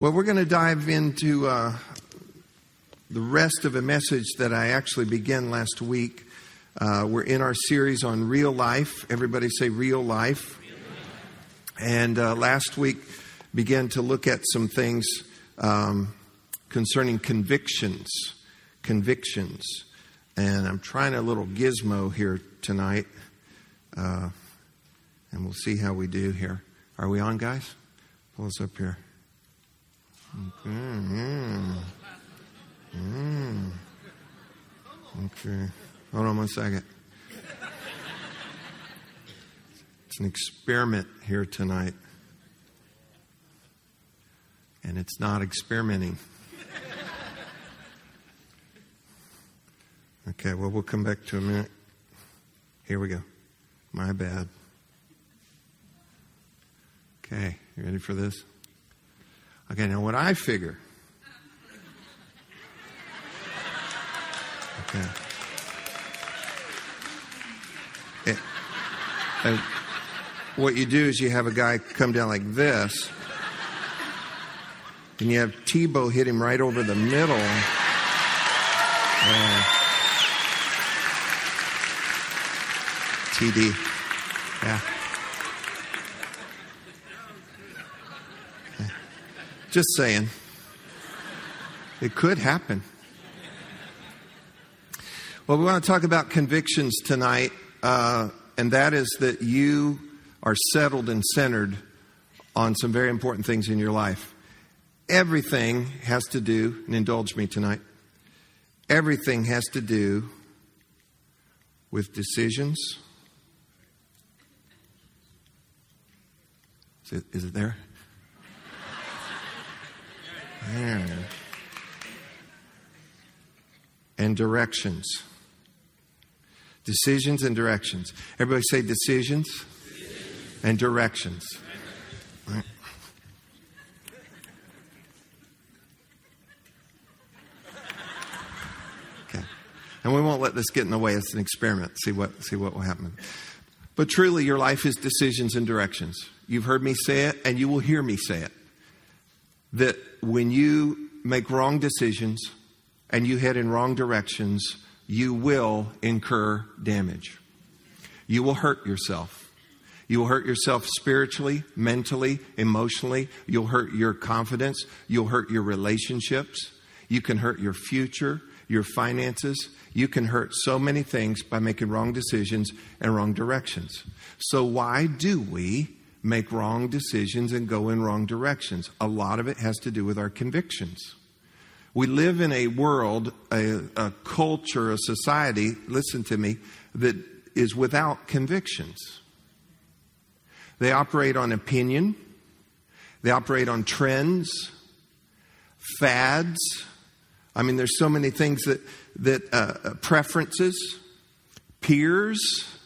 Well, we're going to dive into uh, the rest of a message that I actually began last week. Uh, we're in our series on real life. Everybody say real life. And uh, last week began to look at some things um, concerning convictions. Convictions. And I'm trying a little gizmo here tonight. Uh, and we'll see how we do here. Are we on, guys? Pull us up here. Okay. Mm. Mm. Okay. Hold on one second. It's an experiment here tonight. And it's not experimenting. Okay, well, we'll come back to a minute. Here we go. My bad. Okay, you ready for this? Okay, now what I figure. Okay. And what you do is you have a guy come down like this, and you have Tebow hit him right over the middle. Uh, TD. Yeah. Just saying. It could happen. Well, we want to talk about convictions tonight, uh, and that is that you are settled and centered on some very important things in your life. Everything has to do, and indulge me tonight, everything has to do with decisions. Is it, is it there? And directions. Decisions and directions. Everybody say decisions, decisions. and directions. Okay. And we won't let this get in the way. It's an experiment. See what, see what will happen. But truly, your life is decisions and directions. You've heard me say it, and you will hear me say it that when you make wrong decisions and you head in wrong directions, you will incur damage. You will hurt yourself. You will hurt yourself spiritually, mentally, emotionally. You'll hurt your confidence. You'll hurt your relationships. You can hurt your future, your finances. You can hurt so many things by making wrong decisions and wrong directions. So, why do we make wrong decisions and go in wrong directions. A lot of it has to do with our convictions. We live in a world, a, a culture, a society, listen to me, that is without convictions. They operate on opinion, they operate on trends, fads. I mean, there's so many things that, that uh, preferences, peers,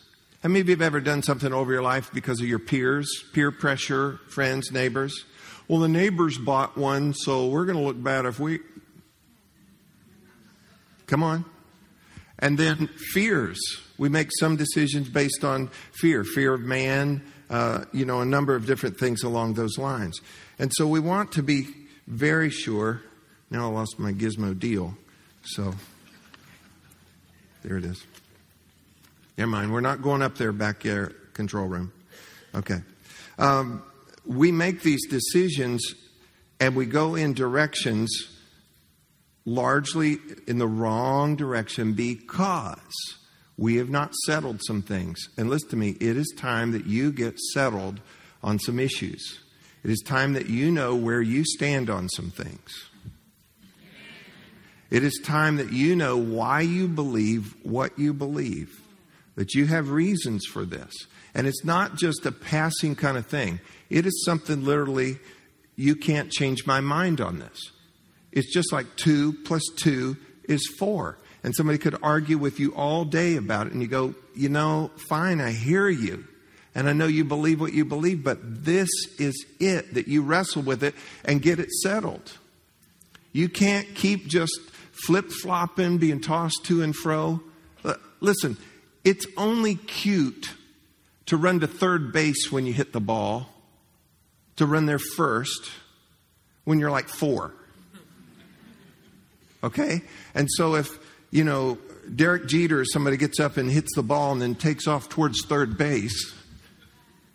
how many of you have ever done something over your life because of your peers, peer pressure, friends, neighbors? Well, the neighbors bought one, so we're going to look bad if we. Come on. And then fears. We make some decisions based on fear fear of man, uh, you know, a number of different things along those lines. And so we want to be very sure. Now I lost my gizmo deal. So there it is. Never mind. We're not going up there back there, control room. Okay. Um, we make these decisions and we go in directions largely in the wrong direction because we have not settled some things. And listen to me, it is time that you get settled on some issues. It is time that you know where you stand on some things. It is time that you know why you believe what you believe that you have reasons for this. And it's not just a passing kind of thing, it is something literally, you can't change my mind on this. It's just like two plus two is four. And somebody could argue with you all day about it, and you go, you know, fine, I hear you. And I know you believe what you believe, but this is it that you wrestle with it and get it settled. You can't keep just flip flopping, being tossed to and fro. Listen, it's only cute to run to third base when you hit the ball, to run there first, when you're like four. Okay? And so if, you know, Derek Jeter, or somebody gets up and hits the ball and then takes off towards third base,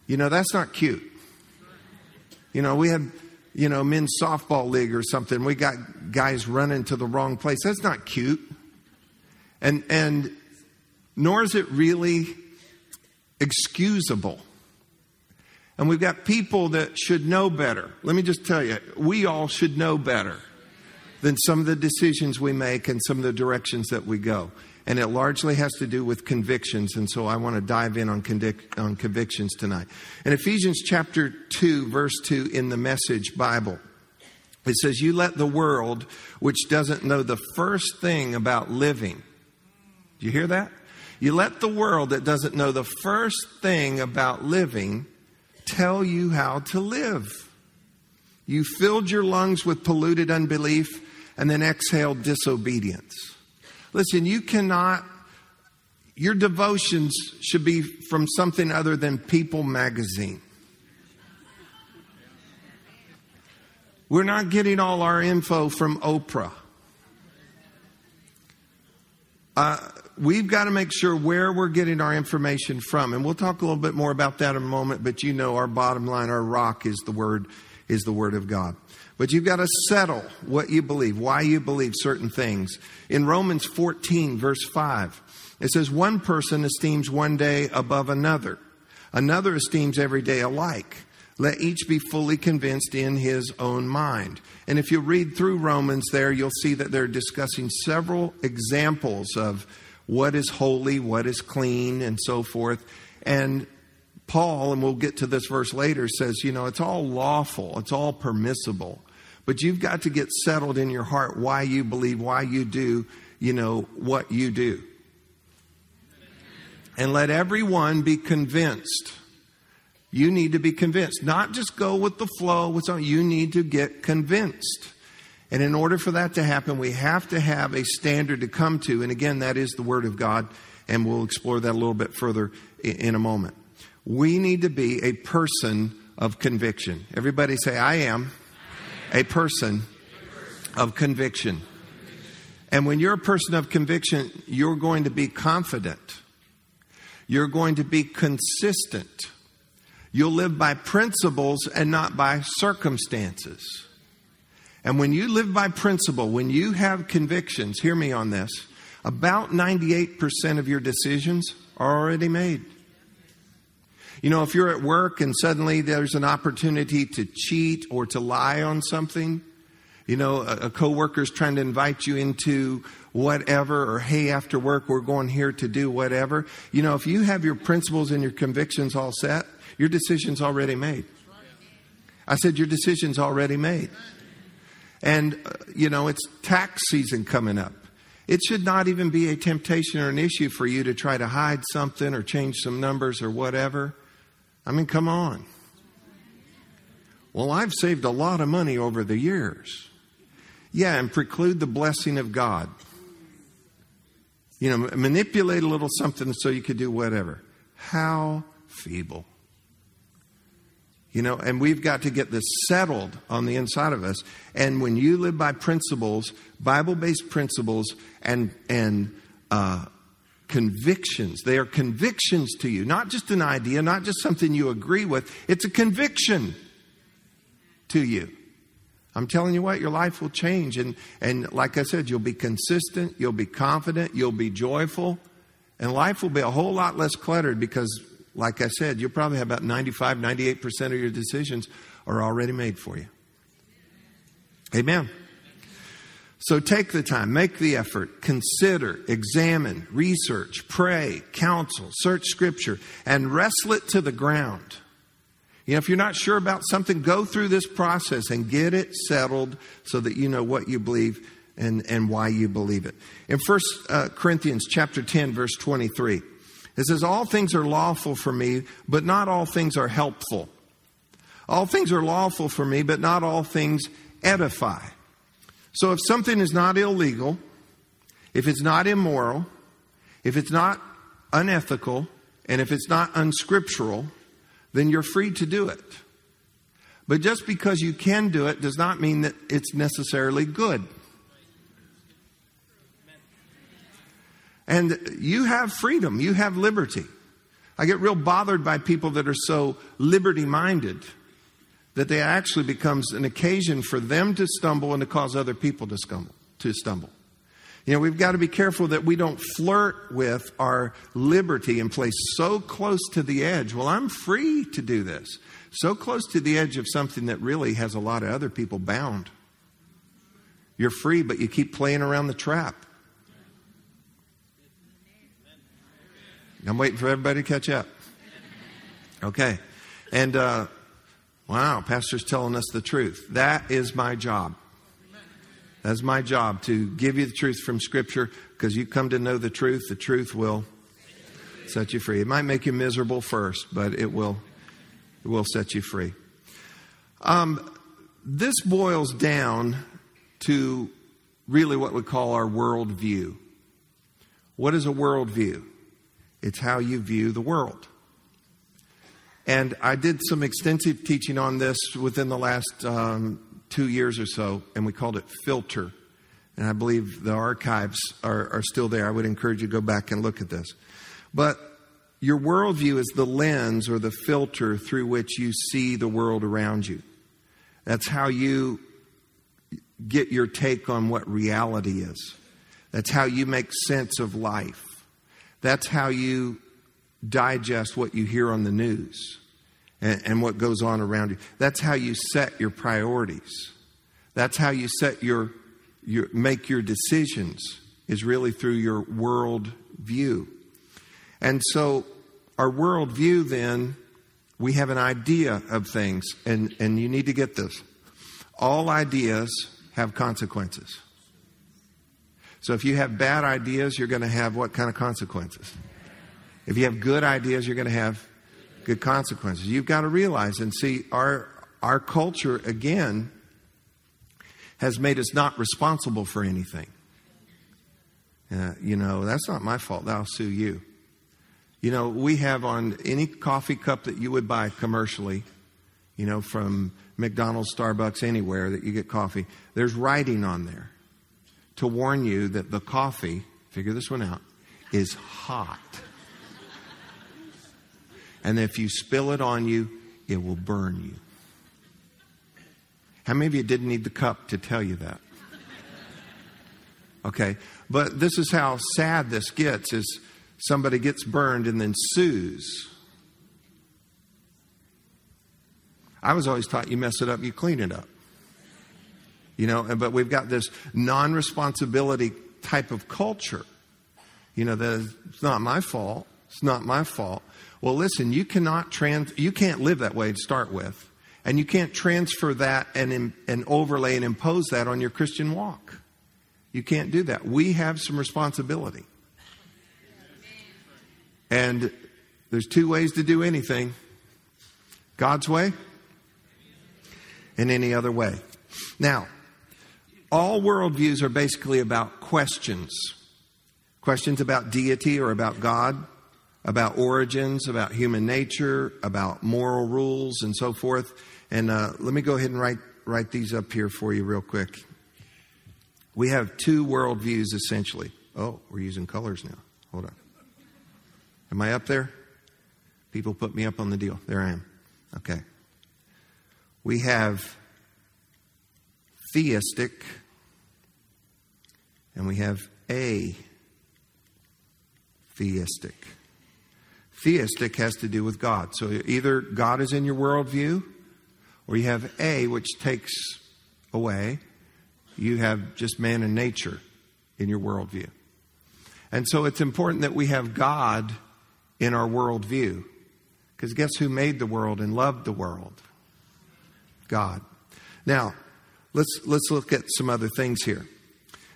you know, that's not cute. You know, we had, you know, men's softball league or something. We got guys running to the wrong place. That's not cute. And, and nor is it really excusable. And we've got people that should know better. Let me just tell you, we all should know better than some of the decisions we make and some of the directions that we go. And it largely has to do with convictions. And so I want to dive in on, convic- on convictions tonight. In Ephesians chapter 2, verse 2 in the Message Bible, it says, You let the world, which doesn't know the first thing about living, do you hear that? You let the world that doesn't know the first thing about living tell you how to live. You filled your lungs with polluted unbelief and then exhaled disobedience. Listen, you cannot, your devotions should be from something other than People magazine. We're not getting all our info from Oprah. Uh, we've got to make sure where we're getting our information from. And we'll talk a little bit more about that in a moment, but you know our bottom line, our rock is the word is the word of God. But you've got to settle what you believe, why you believe certain things. In Romans 14 verse 5, it says one person esteems one day above another. Another esteems every day alike. Let each be fully convinced in his own mind. And if you read through Romans there, you'll see that they're discussing several examples of what is holy, what is clean, and so forth. And Paul, and we'll get to this verse later, says, you know, it's all lawful, it's all permissible. But you've got to get settled in your heart why you believe, why you do, you know, what you do. And let everyone be convinced. You need to be convinced. Not just go with the flow with something. You need to get convinced. And in order for that to happen, we have to have a standard to come to. And again, that is the Word of God. And we'll explore that a little bit further in a moment. We need to be a person of conviction. Everybody say, I am a person of conviction. And when you're a person of conviction, you're going to be confident. You're going to be consistent. You'll live by principles and not by circumstances. And when you live by principle, when you have convictions, hear me on this, about 98% of your decisions are already made. You know, if you're at work and suddenly there's an opportunity to cheat or to lie on something, you know, a, a coworker's trying to invite you into whatever, or hey, after work, we're going here to do whatever. You know, if you have your principles and your convictions all set, your decision's already made. I said, your decision's already made. And, uh, you know, it's tax season coming up. It should not even be a temptation or an issue for you to try to hide something or change some numbers or whatever. I mean, come on. Well, I've saved a lot of money over the years. Yeah, and preclude the blessing of God. You know, manipulate a little something so you could do whatever. How feeble. You know, and we've got to get this settled on the inside of us. And when you live by principles, Bible based principles, and, and uh, convictions, they are convictions to you, not just an idea, not just something you agree with, it's a conviction to you. I'm telling you what, your life will change. And, and like I said, you'll be consistent, you'll be confident, you'll be joyful, and life will be a whole lot less cluttered because like I said, you'll probably have about 95, 98% of your decisions are already made for you. Amen. So take the time, make the effort, consider, examine, research, pray, counsel, search scripture, and wrestle it to the ground. You know, if you're not sure about something, go through this process and get it settled so that you know what you believe and, and why you believe it. In 1 uh, Corinthians chapter 10, verse 23, it says, All things are lawful for me, but not all things are helpful. All things are lawful for me, but not all things edify. So if something is not illegal, if it's not immoral, if it's not unethical, and if it's not unscriptural, then you're free to do it. But just because you can do it does not mean that it's necessarily good. And you have freedom, you have liberty. I get real bothered by people that are so liberty minded that they actually becomes an occasion for them to stumble and to cause other people to stumble to stumble. You know, we've got to be careful that we don't flirt with our liberty and place so close to the edge. Well, I'm free to do this. So close to the edge of something that really has a lot of other people bound. You're free, but you keep playing around the trap. I'm waiting for everybody to catch up. Okay. And, uh, wow, Pastor's telling us the truth. That is my job. That's my job to give you the truth from Scripture because you come to know the truth. The truth will set you free. It might make you miserable first, but it will, it will set you free. Um, this boils down to really what we call our worldview. What is a worldview? It's how you view the world. And I did some extensive teaching on this within the last um, two years or so, and we called it Filter. And I believe the archives are, are still there. I would encourage you to go back and look at this. But your worldview is the lens or the filter through which you see the world around you. That's how you get your take on what reality is. That's how you make sense of life. That's how you digest what you hear on the news and, and what goes on around you. That's how you set your priorities. That's how you set your, your make your decisions is really through your world view. And so our world view then we have an idea of things and, and you need to get this. All ideas have consequences. So if you have bad ideas, you're going to have what kind of consequences? If you have good ideas, you're going to have good consequences. You've got to realize and see our our culture again has made us not responsible for anything. Uh, you know, that's not my fault. I'll sue you. You know, we have on any coffee cup that you would buy commercially, you know, from McDonald's, Starbucks, anywhere that you get coffee, there's writing on there to warn you that the coffee, figure this one out, is hot. And if you spill it on you, it will burn you. How many of you didn't need the cup to tell you that? Okay, but this is how sad this gets is somebody gets burned and then sues. I was always taught you mess it up, you clean it up. You know, but we've got this non responsibility type of culture. You know, that it's not my fault. It's not my fault. Well, listen, you cannot trans, you can't live that way to start with. And you can't transfer that and, and overlay and impose that on your Christian walk. You can't do that. We have some responsibility. And there's two ways to do anything God's way and any other way. Now, all worldviews are basically about questions questions about deity or about God about origins, about human nature, about moral rules, and so forth. And uh, let me go ahead and write, write these up here for you real quick. We have two worldviews essentially. Oh, we're using colors now. Hold on. Am I up there? People put me up on the deal. There I am. Okay. We have theistic and we have a theistic. Theistic has to do with God. So either God is in your worldview, or you have A, which takes away. You have just man and nature in your worldview. And so it's important that we have God in our worldview. Because guess who made the world and loved the world? God. Now, let's, let's look at some other things here.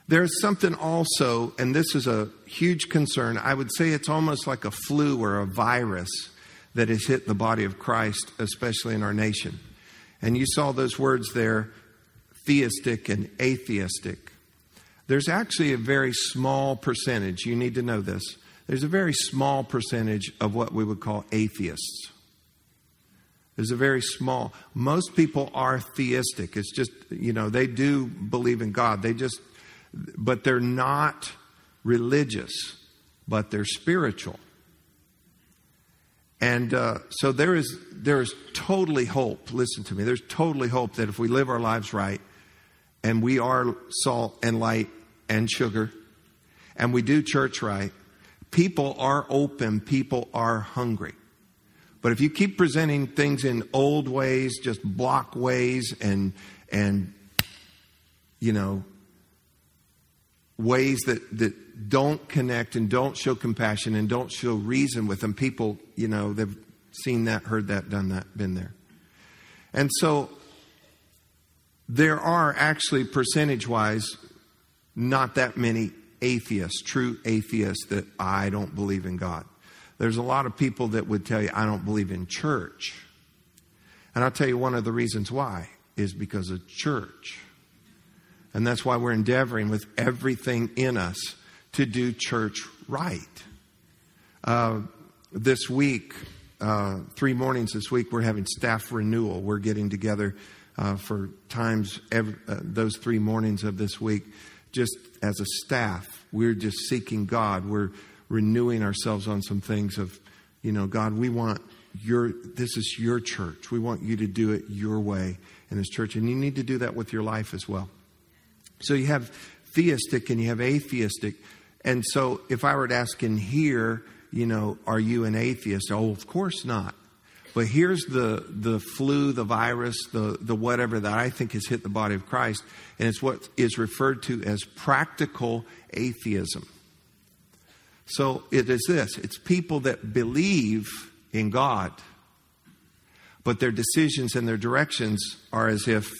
There's something also, and this is a huge concern. I would say it's almost like a flu or a virus that has hit the body of Christ, especially in our nation. And you saw those words there theistic and atheistic. There's actually a very small percentage, you need to know this. There's a very small percentage of what we would call atheists. There's a very small. Most people are theistic. It's just, you know, they do believe in God. They just, but they're not religious, but they're spiritual. And uh, so there is there is totally hope. Listen to me. There's totally hope that if we live our lives right, and we are salt and light and sugar, and we do church right, people are open. People are hungry. But if you keep presenting things in old ways, just block ways, and and you know ways that that don't connect and don't show compassion and don't show reason with them, people, you know, they've seen that, heard that, done that, been there. And so there are actually percentage wise not that many atheists, true atheists, that I don't believe in God. There's a lot of people that would tell you, I don't believe in church. And I'll tell you one of the reasons why is because of church. And that's why we're endeavoring with everything in us to do church right. Uh, this week, uh, three mornings this week, we're having staff renewal. We're getting together uh, for times, every, uh, those three mornings of this week, just as a staff. We're just seeking God. We're renewing ourselves on some things of, you know, God, we want your, this is your church. We want you to do it your way in this church. And you need to do that with your life as well. So you have theistic and you have atheistic. And so if I were to ask in here, you know, are you an atheist? Oh, of course not. But here's the, the flu, the virus, the, the whatever that I think has hit the body of Christ, and it's what is referred to as practical atheism. So it is this it's people that believe in God, but their decisions and their directions are as if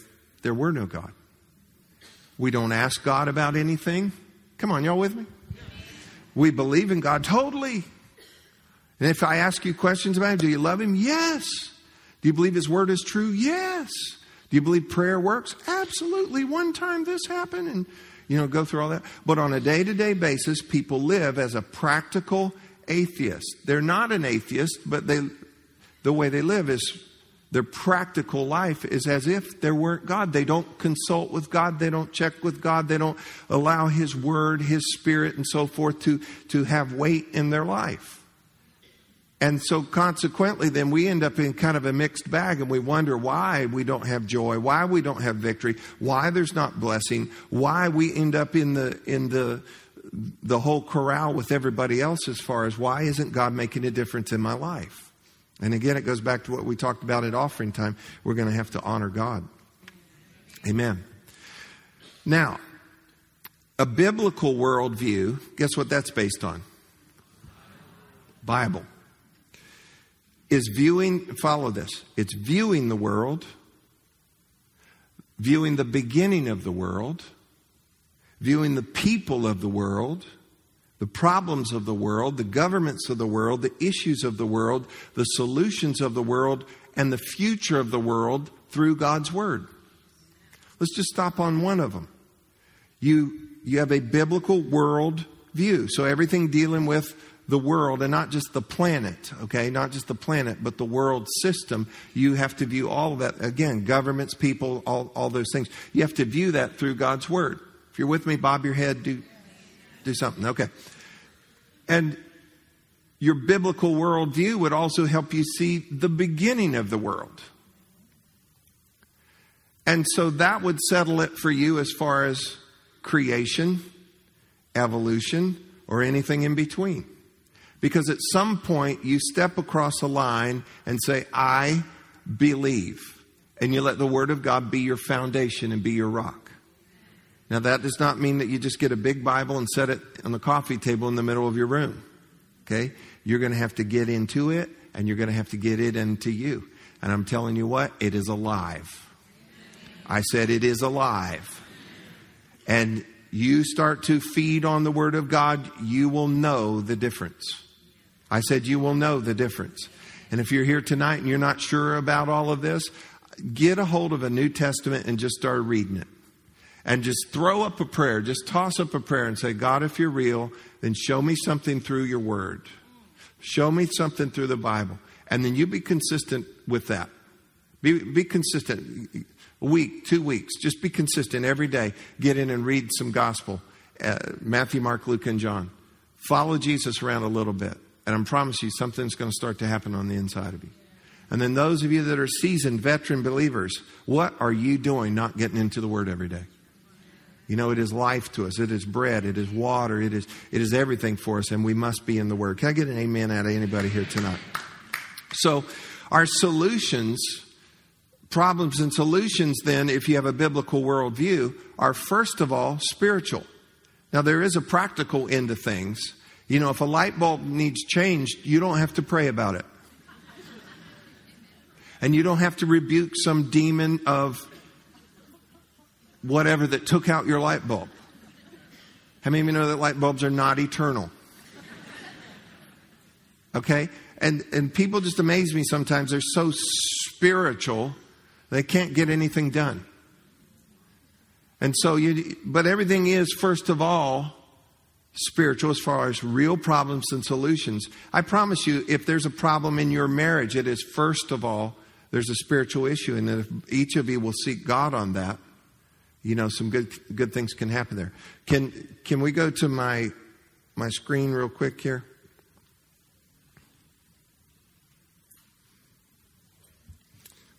there were no God. We don't ask God about anything. Come on, y'all with me? We believe in God totally. And if I ask you questions about Him, do you love Him? Yes. Do you believe His Word is true? Yes. Do you believe prayer works? Absolutely. One time this happened, and you know, go through all that. But on a day to day basis, people live as a practical atheist. They're not an atheist, but they, the way they live is their practical life is as if there weren't God. They don't consult with God. They don't check with God. They don't allow His Word, His Spirit, and so forth to, to have weight in their life. And so consequently, then we end up in kind of a mixed bag and we wonder why we don't have joy, why we don't have victory, why there's not blessing, why we end up in the, in the, the whole corral with everybody else as far as why isn't God making a difference in my life? And again, it goes back to what we talked about at offering time. We're going to have to honor God. Amen. Now, a biblical worldview, guess what that's based on? Bible. Is viewing, follow this, it's viewing the world, viewing the beginning of the world, viewing the people of the world the problems of the world, the governments of the world, the issues of the world, the solutions of the world, and the future of the world through God's Word. Let's just stop on one of them. You, you have a biblical world view. So everything dealing with the world and not just the planet, okay? Not just the planet, but the world system. You have to view all of that. Again, governments, people, all, all those things. You have to view that through God's Word. If you're with me, bob your head, do, do something. Okay. And your biblical worldview would also help you see the beginning of the world. And so that would settle it for you as far as creation, evolution, or anything in between. Because at some point you step across a line and say, I believe. And you let the Word of God be your foundation and be your rock. Now, that does not mean that you just get a big Bible and set it on the coffee table in the middle of your room. Okay? You're going to have to get into it and you're going to have to get it into you. And I'm telling you what, it is alive. I said it is alive. And you start to feed on the Word of God, you will know the difference. I said you will know the difference. And if you're here tonight and you're not sure about all of this, get a hold of a New Testament and just start reading it and just throw up a prayer, just toss up a prayer and say, God, if you're real, then show me something through your word. Show me something through the Bible. And then you be consistent with that. Be, be consistent. A week, two weeks. Just be consistent every day. Get in and read some gospel. Uh, Matthew, Mark, Luke, and John. Follow Jesus around a little bit. And I promise you, something's going to start to happen on the inside of you. And then those of you that are seasoned, veteran believers, what are you doing not getting into the Word every day? You know, it is life to us. It is bread. It is water. It is, it is everything for us, and we must be in the Word. Can I get an amen out of anybody here tonight? So, our solutions, problems and solutions, then, if you have a biblical worldview, are first of all spiritual. Now, there is a practical end to things. You know, if a light bulb needs changed, you don't have to pray about it. And you don't have to rebuke some demon of whatever that took out your light bulb. How many of you know that light bulbs are not eternal? Okay? And, and people just amaze me sometimes. They're so spiritual, they can't get anything done. And so you, but everything is, first of all, spiritual as far as real problems and solutions. I promise you, if there's a problem in your marriage, it is first of all, there's a spiritual issue. And if each of you will seek God on that, you know, some good good things can happen there. Can can we go to my my screen real quick here?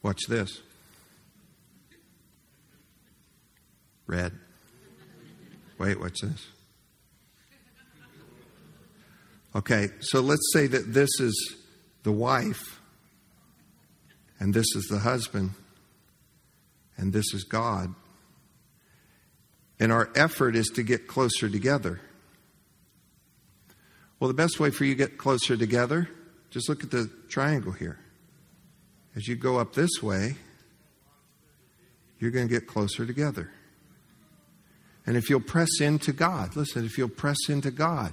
Watch this. Red. Wait, watch this. Okay, so let's say that this is the wife, and this is the husband, and this is God. And our effort is to get closer together. Well, the best way for you to get closer together, just look at the triangle here. As you go up this way, you're going to get closer together. And if you'll press into God, listen, if you'll press into God,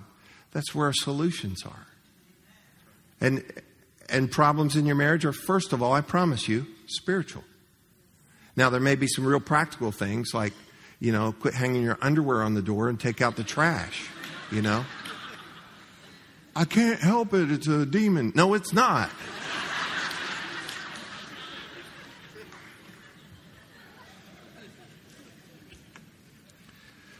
that's where our solutions are. And and problems in your marriage are first of all, I promise you, spiritual. Now there may be some real practical things like you know, quit hanging your underwear on the door and take out the trash, you know. I can't help it, it's a demon. No, it's not.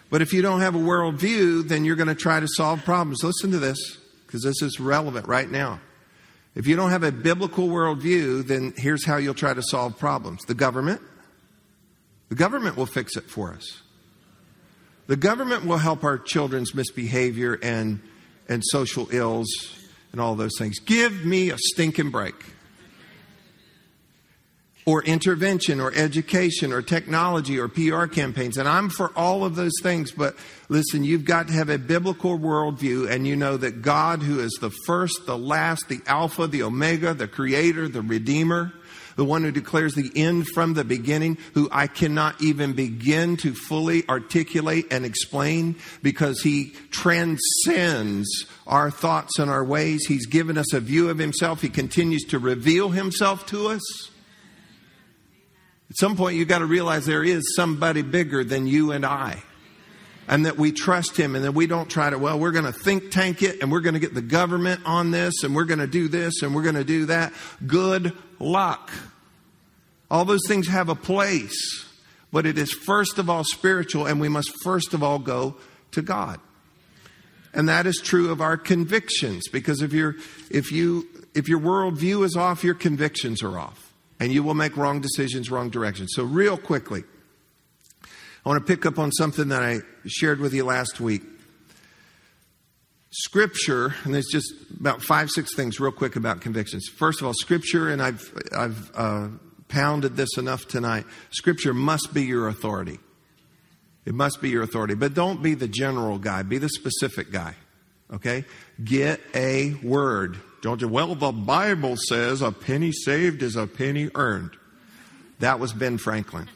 But if you don't have a worldview, then you're going to try to solve problems. Listen to this, because this is relevant right now. If you don't have a biblical worldview, then here's how you'll try to solve problems the government, the government will fix it for us. The government will help our children's misbehavior and, and social ills and all those things. Give me a stinking break. Or intervention, or education, or technology, or PR campaigns. And I'm for all of those things, but listen, you've got to have a biblical worldview, and you know that God, who is the first, the last, the Alpha, the Omega, the Creator, the Redeemer, the one who declares the end from the beginning, who I cannot even begin to fully articulate and explain because he transcends our thoughts and our ways. He's given us a view of himself. He continues to reveal himself to us. At some point, you've got to realize there is somebody bigger than you and I and that we trust him and that we don't try to, well, we're going to think tank it and we're going to get the government on this and we're going to do this and we're going to do that. Good luck. All those things have a place, but it is first of all spiritual, and we must first of all go to God. And that is true of our convictions, because if, you if, you, if your worldview is off, your convictions are off, and you will make wrong decisions, wrong directions. So, real quickly, I want to pick up on something that I shared with you last week. Scripture, and there's just about five, six things real quick about convictions. First of all, Scripture, and I've, I've uh, pounded this enough tonight. Scripture must be your authority. It must be your authority. But don't be the general guy, be the specific guy. Okay? Get a word. Don't you? Well, the Bible says a penny saved is a penny earned. That was Ben Franklin.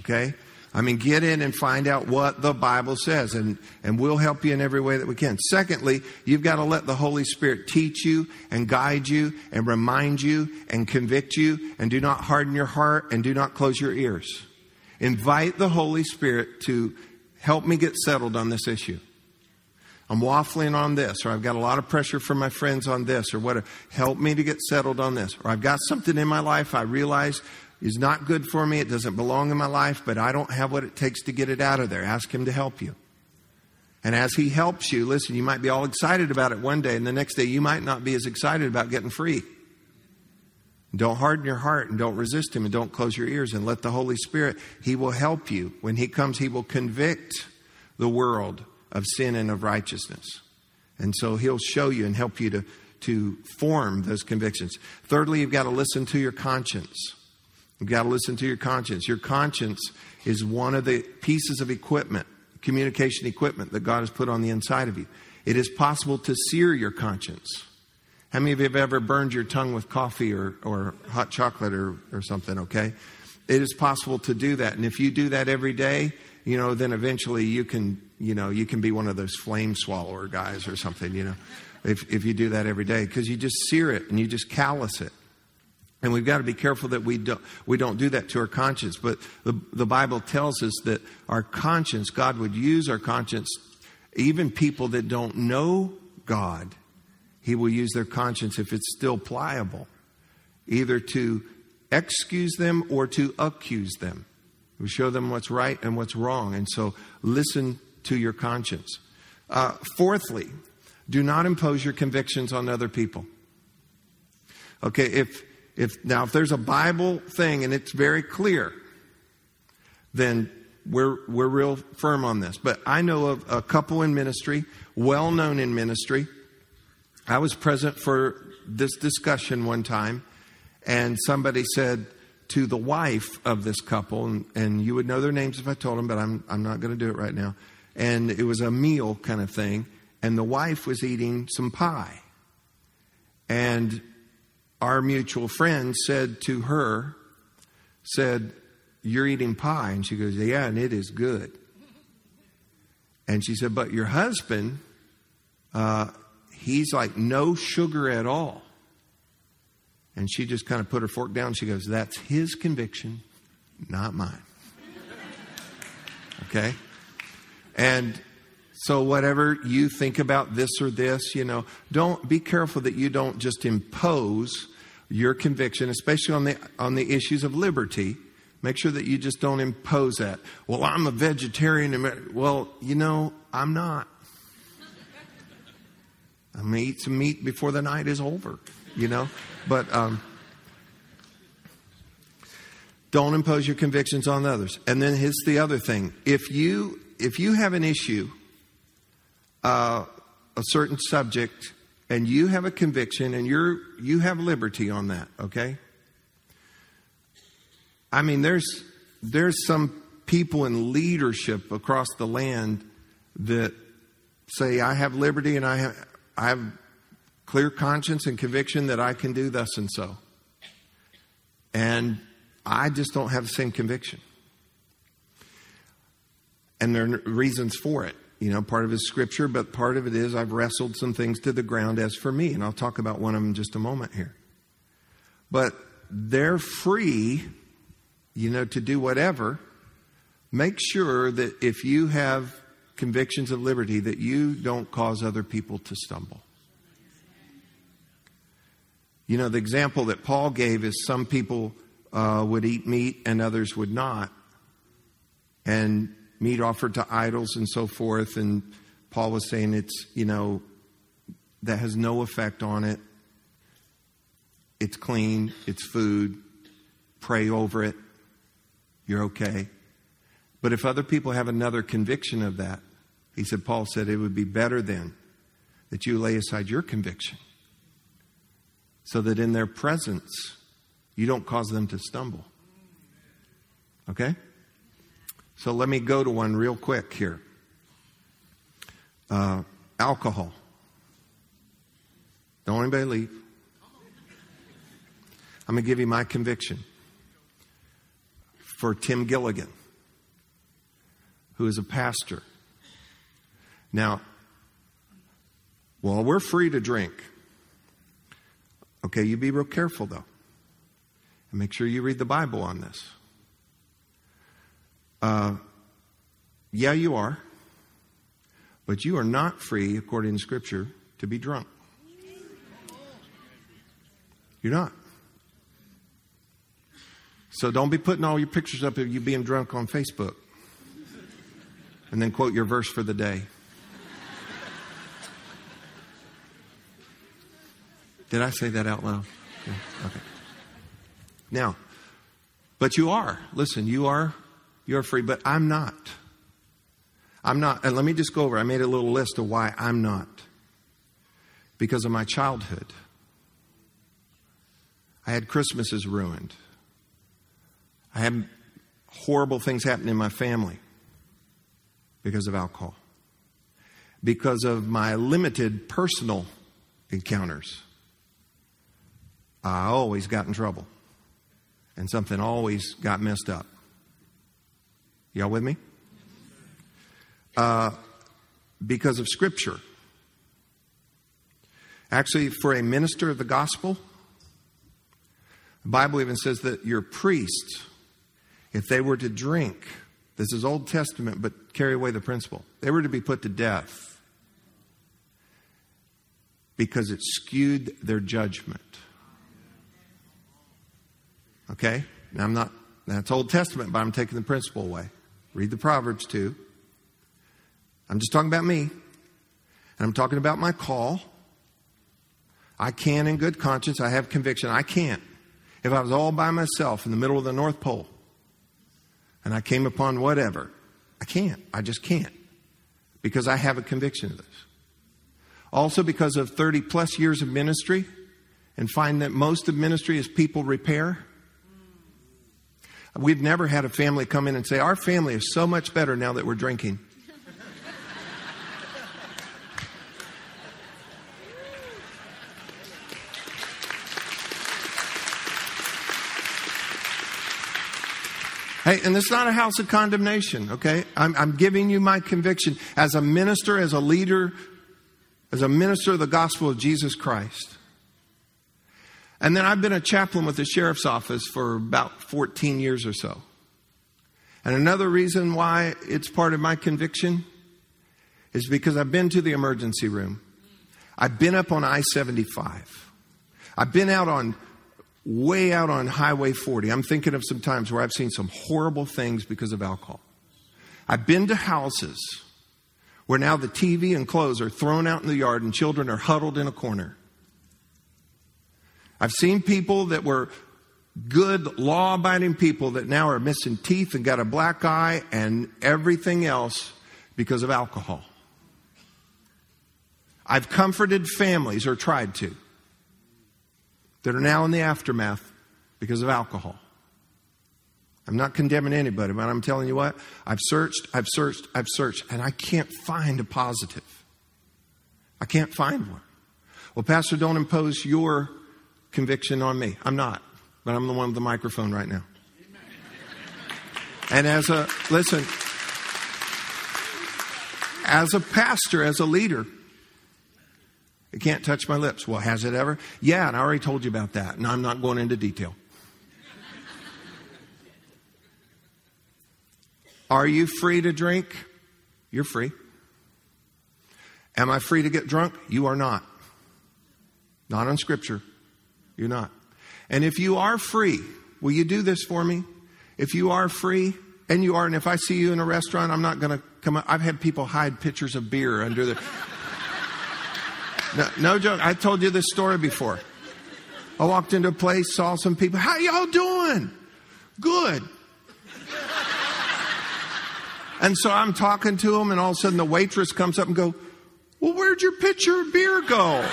Okay? I mean, get in and find out what the Bible says, and, and we'll help you in every way that we can. Secondly, you've got to let the Holy Spirit teach you and guide you and remind you and convict you, and do not harden your heart and do not close your ears. Invite the Holy Spirit to help me get settled on this issue. I'm waffling on this, or I've got a lot of pressure from my friends on this, or what, help me to get settled on this, or I've got something in my life I realize is not good for me, it doesn't belong in my life, but I don't have what it takes to get it out of there. Ask Him to help you. And as He helps you, listen, you might be all excited about it one day, and the next day you might not be as excited about getting free. Don't harden your heart and don't resist Him and don't close your ears and let the Holy Spirit, He will help you. When He comes, He will convict the world of sin and of righteousness. And so He'll show you and help you to, to form those convictions. Thirdly, you've got to listen to your conscience. You've got to listen to your conscience. Your conscience is one of the pieces of equipment, communication equipment that God has put on the inside of you. It is possible to sear your conscience. How many of you have ever burned your tongue with coffee or, or hot chocolate or, or something, okay? It is possible to do that. And if you do that every day, you know, then eventually you can, you know, you can be one of those flame swallower guys or something, you know, if, if you do that every day, because you just sear it and you just callous it. And we've got to be careful that we don't, we don't do that to our conscience. But the, the Bible tells us that our conscience, God would use our conscience, even people that don't know God, he will use their conscience if it's still pliable, either to excuse them or to accuse them. We show them what's right and what's wrong. And so listen to your conscience. Uh, fourthly, do not impose your convictions on other people. Okay, if, if now if there's a Bible thing and it's very clear, then we're, we're real firm on this. But I know of a couple in ministry, well known in ministry, I was present for this discussion one time, and somebody said to the wife of this couple, and, and you would know their names if I told them, but I'm, I'm not going to do it right now. And it was a meal kind of thing, and the wife was eating some pie. And our mutual friend said to her, said, You're eating pie. And she goes, Yeah, and it is good. And she said, But your husband uh, he's like no sugar at all. And she just kind of put her fork down. She goes, That's his conviction, not mine. Okay? And so, whatever you think about this or this, you know, don't be careful that you don't just impose your conviction, especially on the, on the issues of liberty. Make sure that you just don't impose that. Well, I'm a vegetarian. Well, you know, I'm not. I'm going to eat some meat before the night is over, you know? But um, don't impose your convictions on others. And then here's the other thing. If you, if you have an issue, uh, a certain subject, and you have a conviction and you're, you have liberty on that, okay? I mean, there's, there's some people in leadership across the land that say, I have liberty and I have, I have clear conscience and conviction that I can do thus and so. And I just don't have the same conviction. And there are reasons for it. You know, part of it is scripture, but part of it is I've wrestled some things to the ground as for me. And I'll talk about one of them in just a moment here. But they're free, you know, to do whatever. Make sure that if you have convictions of liberty that you don't cause other people to stumble. You know, the example that Paul gave is some people uh, would eat meat and others would not. And meat offered to idols and so forth. And Paul was saying it's, you know, that has no effect on it. It's clean, it's food. Pray over it. You're okay. But if other people have another conviction of that, he said, Paul said, it would be better then that you lay aside your conviction so that in their presence you don't cause them to stumble. Okay? So let me go to one real quick here uh, alcohol. Don't anybody leave. I'm going to give you my conviction for Tim Gilligan, who is a pastor now, well, we're free to drink. Okay, you be real careful though. And make sure you read the Bible on this. Uh, yeah, you are. But you are not free, according to Scripture, to be drunk. You're not. So don't be putting all your pictures up of you being drunk on Facebook and then quote your verse for the day. Did I say that out loud? Yeah. Okay. Now, but you are. Listen, you are you're free, but I'm not. I'm not. And let me just go over. I made a little list of why I'm not. Because of my childhood. I had Christmases ruined. I had horrible things happen in my family because of alcohol. Because of my limited personal encounters. I always got in trouble. And something always got messed up. Y'all with me? Uh, because of Scripture. Actually, for a minister of the gospel, the Bible even says that your priests, if they were to drink, this is Old Testament, but carry away the principle, they were to be put to death because it skewed their judgment. Okay? Now, I'm not, that's Old Testament, but I'm taking the principle away. Read the Proverbs too. I'm just talking about me. And I'm talking about my call. I can, in good conscience, I have conviction. I can't. If I was all by myself in the middle of the North Pole and I came upon whatever, I can't. I just can't. Because I have a conviction of this. Also, because of 30 plus years of ministry and find that most of ministry is people repair. We've never had a family come in and say, Our family is so much better now that we're drinking. Hey, and it's not a house of condemnation, okay? I'm, I'm, giving you my conviction as a minister, as a leader, as a minister of the gospel of Jesus Christ. And then I've been a chaplain with the sheriff's office for about 14 years or so. And another reason why it's part of my conviction is because I've been to the emergency room. I've been up on I 75. I've been out on, way out on Highway 40. I'm thinking of some times where I've seen some horrible things because of alcohol. I've been to houses where now the TV and clothes are thrown out in the yard and children are huddled in a corner. I've seen people that were good, law abiding people that now are missing teeth and got a black eye and everything else because of alcohol. I've comforted families, or tried to, that are now in the aftermath because of alcohol. I'm not condemning anybody, but I'm telling you what, I've searched, I've searched, I've searched, and I can't find a positive. I can't find one. Well, Pastor, don't impose your conviction on me. I'm not, but I'm the one with the microphone right now. And as a, listen, as a pastor, as a leader, it can't touch my lips. Well, has it ever? Yeah, and I already told you about that, and I'm not going into detail. Are you free to drink? You're free. Am I free to get drunk? You are not. Not on Scripture. You're not. And if you are free, will you do this for me? If you are free, and you are, and if I see you in a restaurant, I'm not going to come up. I've had people hide pitchers of beer under the. No, no joke. I told you this story before. I walked into a place, saw some people. How y'all doing? Good. And so I'm talking to them, and all of a sudden the waitress comes up and go, "Well, where'd your pitcher of beer go?"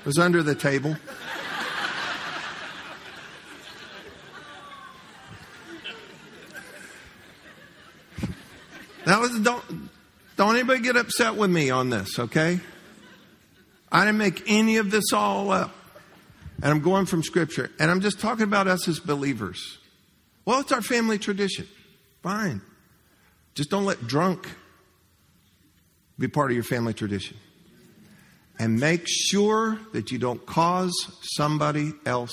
It was under the table. Now, don't, anybody get upset with me on this, okay? I didn't make any of this all up. And I'm going from Scripture. And I'm just talking about us as believers. Well, it's our family tradition. Fine. Just don't let drunk be part of your family tradition and make sure that you don't cause somebody else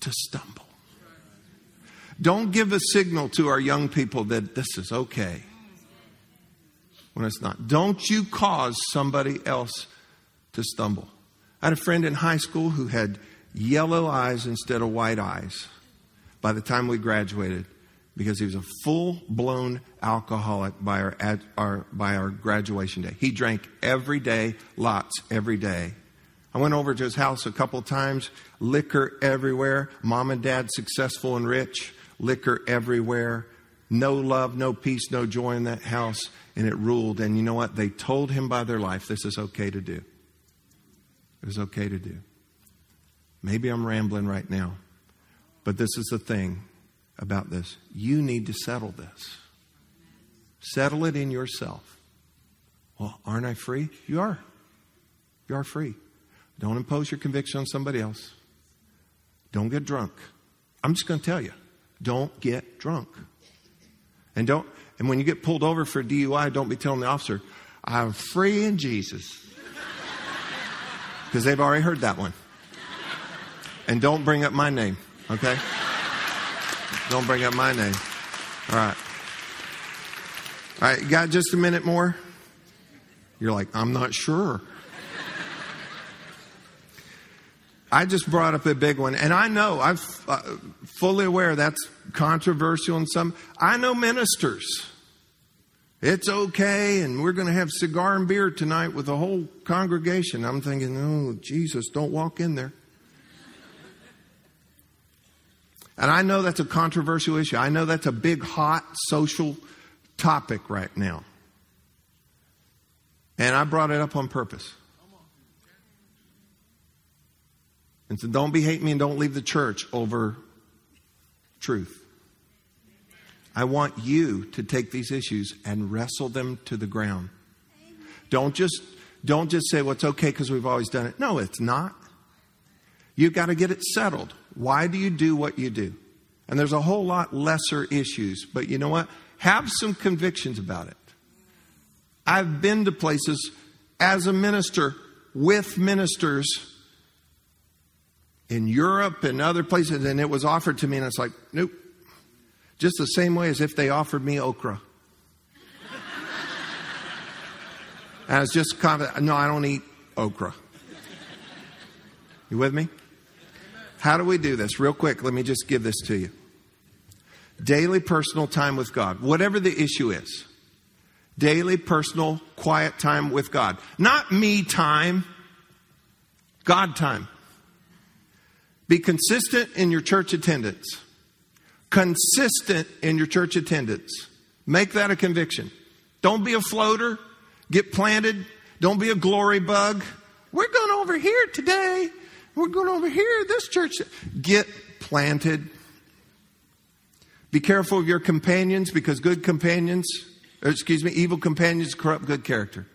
to stumble. Don't give a signal to our young people that this is okay when it's not. Don't you cause somebody else to stumble. I had a friend in high school who had yellow eyes instead of white eyes by the time we graduated because he was a full blown alcoholic by our, our, by our graduation day. He drank every day, lots every day. I went over to his house a couple times, liquor everywhere, mom and dad successful and rich, liquor everywhere, no love, no peace, no joy in that house, and it ruled. And you know what? They told him by their life this is okay to do. It was okay to do. Maybe I'm rambling right now, but this is the thing about this. You need to settle this. Settle it in yourself. Well, aren't I free? You are. You are free. Don't impose your conviction on somebody else. Don't get drunk. I'm just going to tell you don't get drunk. And don't and when you get pulled over for DUI, don't be telling the officer, I'm free in Jesus. Because they've already heard that one. And don't bring up my name, okay? Don't bring up my name. All right. All right, got just a minute more? You're like, I'm not sure. I just brought up a big one, and I know I'm uh, fully aware that's controversial in some. I know ministers. It's okay, and we're going to have cigar and beer tonight with the whole congregation. I'm thinking, oh, Jesus, don't walk in there. And I know that's a controversial issue. I know that's a big, hot social topic right now. And I brought it up on purpose. And so don't be hate me and don't leave the church over truth. I want you to take these issues and wrestle them to the ground. Don't just don't just say, well, it's okay because we've always done it. No, it's not. You've got to get it settled. Why do you do what you do? And there's a whole lot lesser issues, but you know what? Have some convictions about it. I've been to places as a minister with ministers in Europe and other places, and it was offered to me, and it's like, nope. Just the same way as if they offered me okra. and I was just kind of, no, I don't eat okra. You with me? How do we do this? Real quick, let me just give this to you. Daily personal time with God, whatever the issue is. Daily personal quiet time with God. Not me time, God time. Be consistent in your church attendance. Consistent in your church attendance. Make that a conviction. Don't be a floater. Get planted. Don't be a glory bug. We're going over here today. We're going over here, this church. Get planted. Be careful of your companions because good companions, excuse me, evil companions corrupt good character.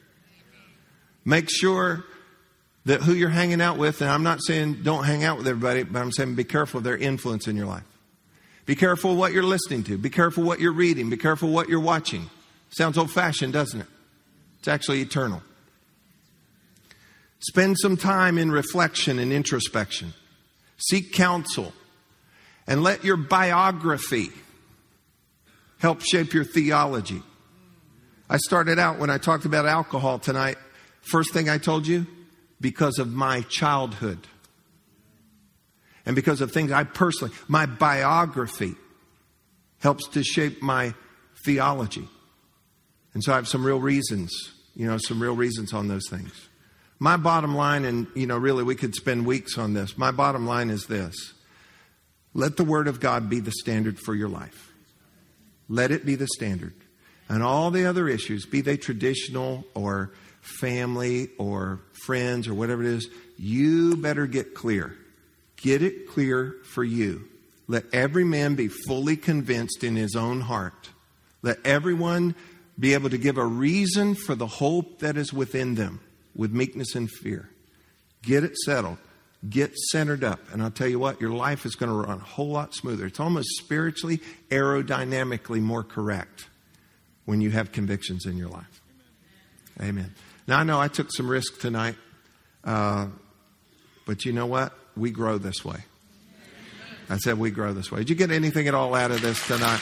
Make sure that who you're hanging out with, and I'm not saying don't hang out with everybody, but I'm saying be careful of their influence in your life. Be careful what you're listening to. Be careful what you're reading. Be careful what you're watching. Sounds old fashioned, doesn't it? It's actually eternal. Spend some time in reflection and introspection. Seek counsel. And let your biography help shape your theology. I started out when I talked about alcohol tonight. First thing I told you, because of my childhood. And because of things I personally, my biography helps to shape my theology. And so I have some real reasons, you know, some real reasons on those things. My bottom line, and you know, really we could spend weeks on this. My bottom line is this let the Word of God be the standard for your life. Let it be the standard. And all the other issues, be they traditional or family or friends or whatever it is, you better get clear. Get it clear for you. Let every man be fully convinced in his own heart. Let everyone be able to give a reason for the hope that is within them with meekness and fear. Get it settled. Get centered up. And I'll tell you what, your life is going to run a whole lot smoother. It's almost spiritually, aerodynamically more correct when you have convictions in your life. Amen. Now, I know I took some risk tonight, uh, but you know what? We grow this way. I said we grow this way. Did you get anything at all out of this tonight?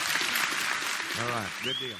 All right, good deal.